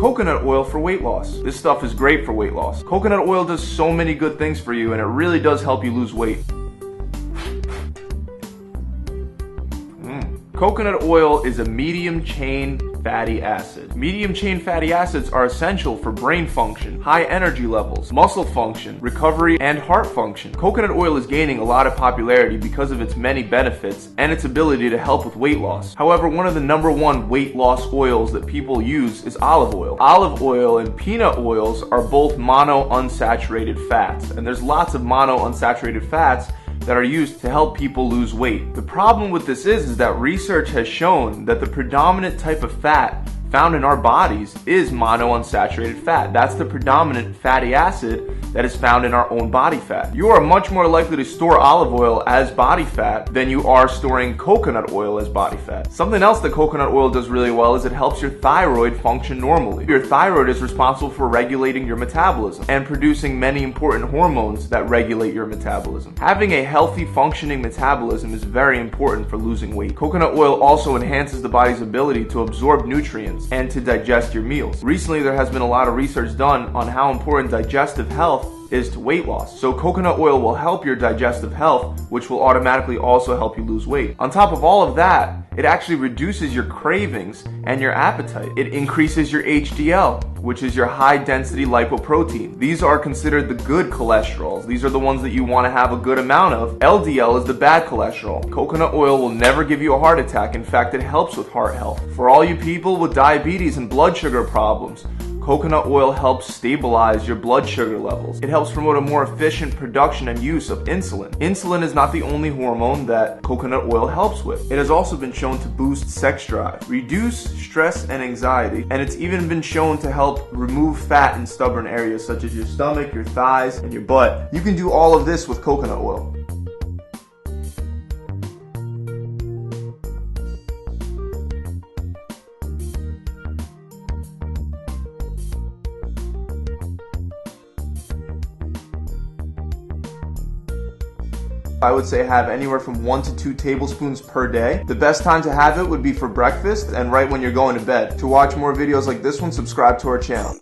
Coconut oil for weight loss. This stuff is great for weight loss. Coconut oil does so many good things for you and it really does help you lose weight. Coconut oil is a medium chain fatty acid. Medium chain fatty acids are essential for brain function, high energy levels, muscle function, recovery, and heart function. Coconut oil is gaining a lot of popularity because of its many benefits and its ability to help with weight loss. However, one of the number one weight loss oils that people use is olive oil. Olive oil and peanut oils are both mono unsaturated fats, and there's lots of mono unsaturated fats that are used to help people lose weight. The problem with this is, is that research has shown that the predominant type of fat found in our bodies is monounsaturated fat. That's the predominant fatty acid that is found in our own body fat. You are much more likely to store olive oil as body fat than you are storing coconut oil as body fat. Something else that coconut oil does really well is it helps your thyroid function normally. Your thyroid is responsible for regulating your metabolism and producing many important hormones that regulate your metabolism. Having a healthy functioning metabolism is very important for losing weight. Coconut oil also enhances the body's ability to absorb nutrients and to digest your meals. Recently, there has been a lot of research done on how important digestive is to weight loss. So coconut oil will help your digestive health, which will automatically also help you lose weight. On top of all of that, it actually reduces your cravings and your appetite. It increases your HDL, which is your high density lipoprotein. These are considered the good cholesterols. These are the ones that you want to have a good amount of. LDL is the bad cholesterol. Coconut oil will never give you a heart attack. In fact, it helps with heart health. For all you people with diabetes and blood sugar problems, Coconut oil helps stabilize your blood sugar levels. It helps promote a more efficient production and use of insulin. Insulin is not the only hormone that coconut oil helps with. It has also been shown to boost sex drive, reduce stress and anxiety, and it's even been shown to help remove fat in stubborn areas such as your stomach, your thighs, and your butt. You can do all of this with coconut oil. I would say have anywhere from one to two tablespoons per day. The best time to have it would be for breakfast and right when you're going to bed. To watch more videos like this one, subscribe to our channel.